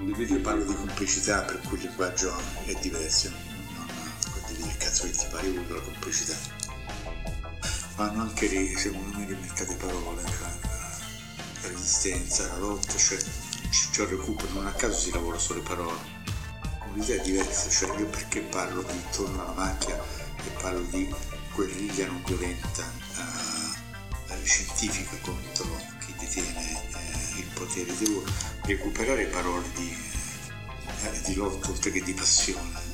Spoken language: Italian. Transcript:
Io parlo di complicità per cui il linguaggio è diverso, non condividi il cazzo che ti pare con la complicità. Vanno anche, secondo me, dei mercati parole, la resistenza, la lotta, cioè il recupero, non a caso si lavora sulle parole. L'idea è diversa, cioè io perché parlo di intorno alla macchia e parlo di guerriglia non violenta eh, scientifica contro chi detiene eh, il potere. Devo recuperare parole di, eh, di lotta oltre che di passione.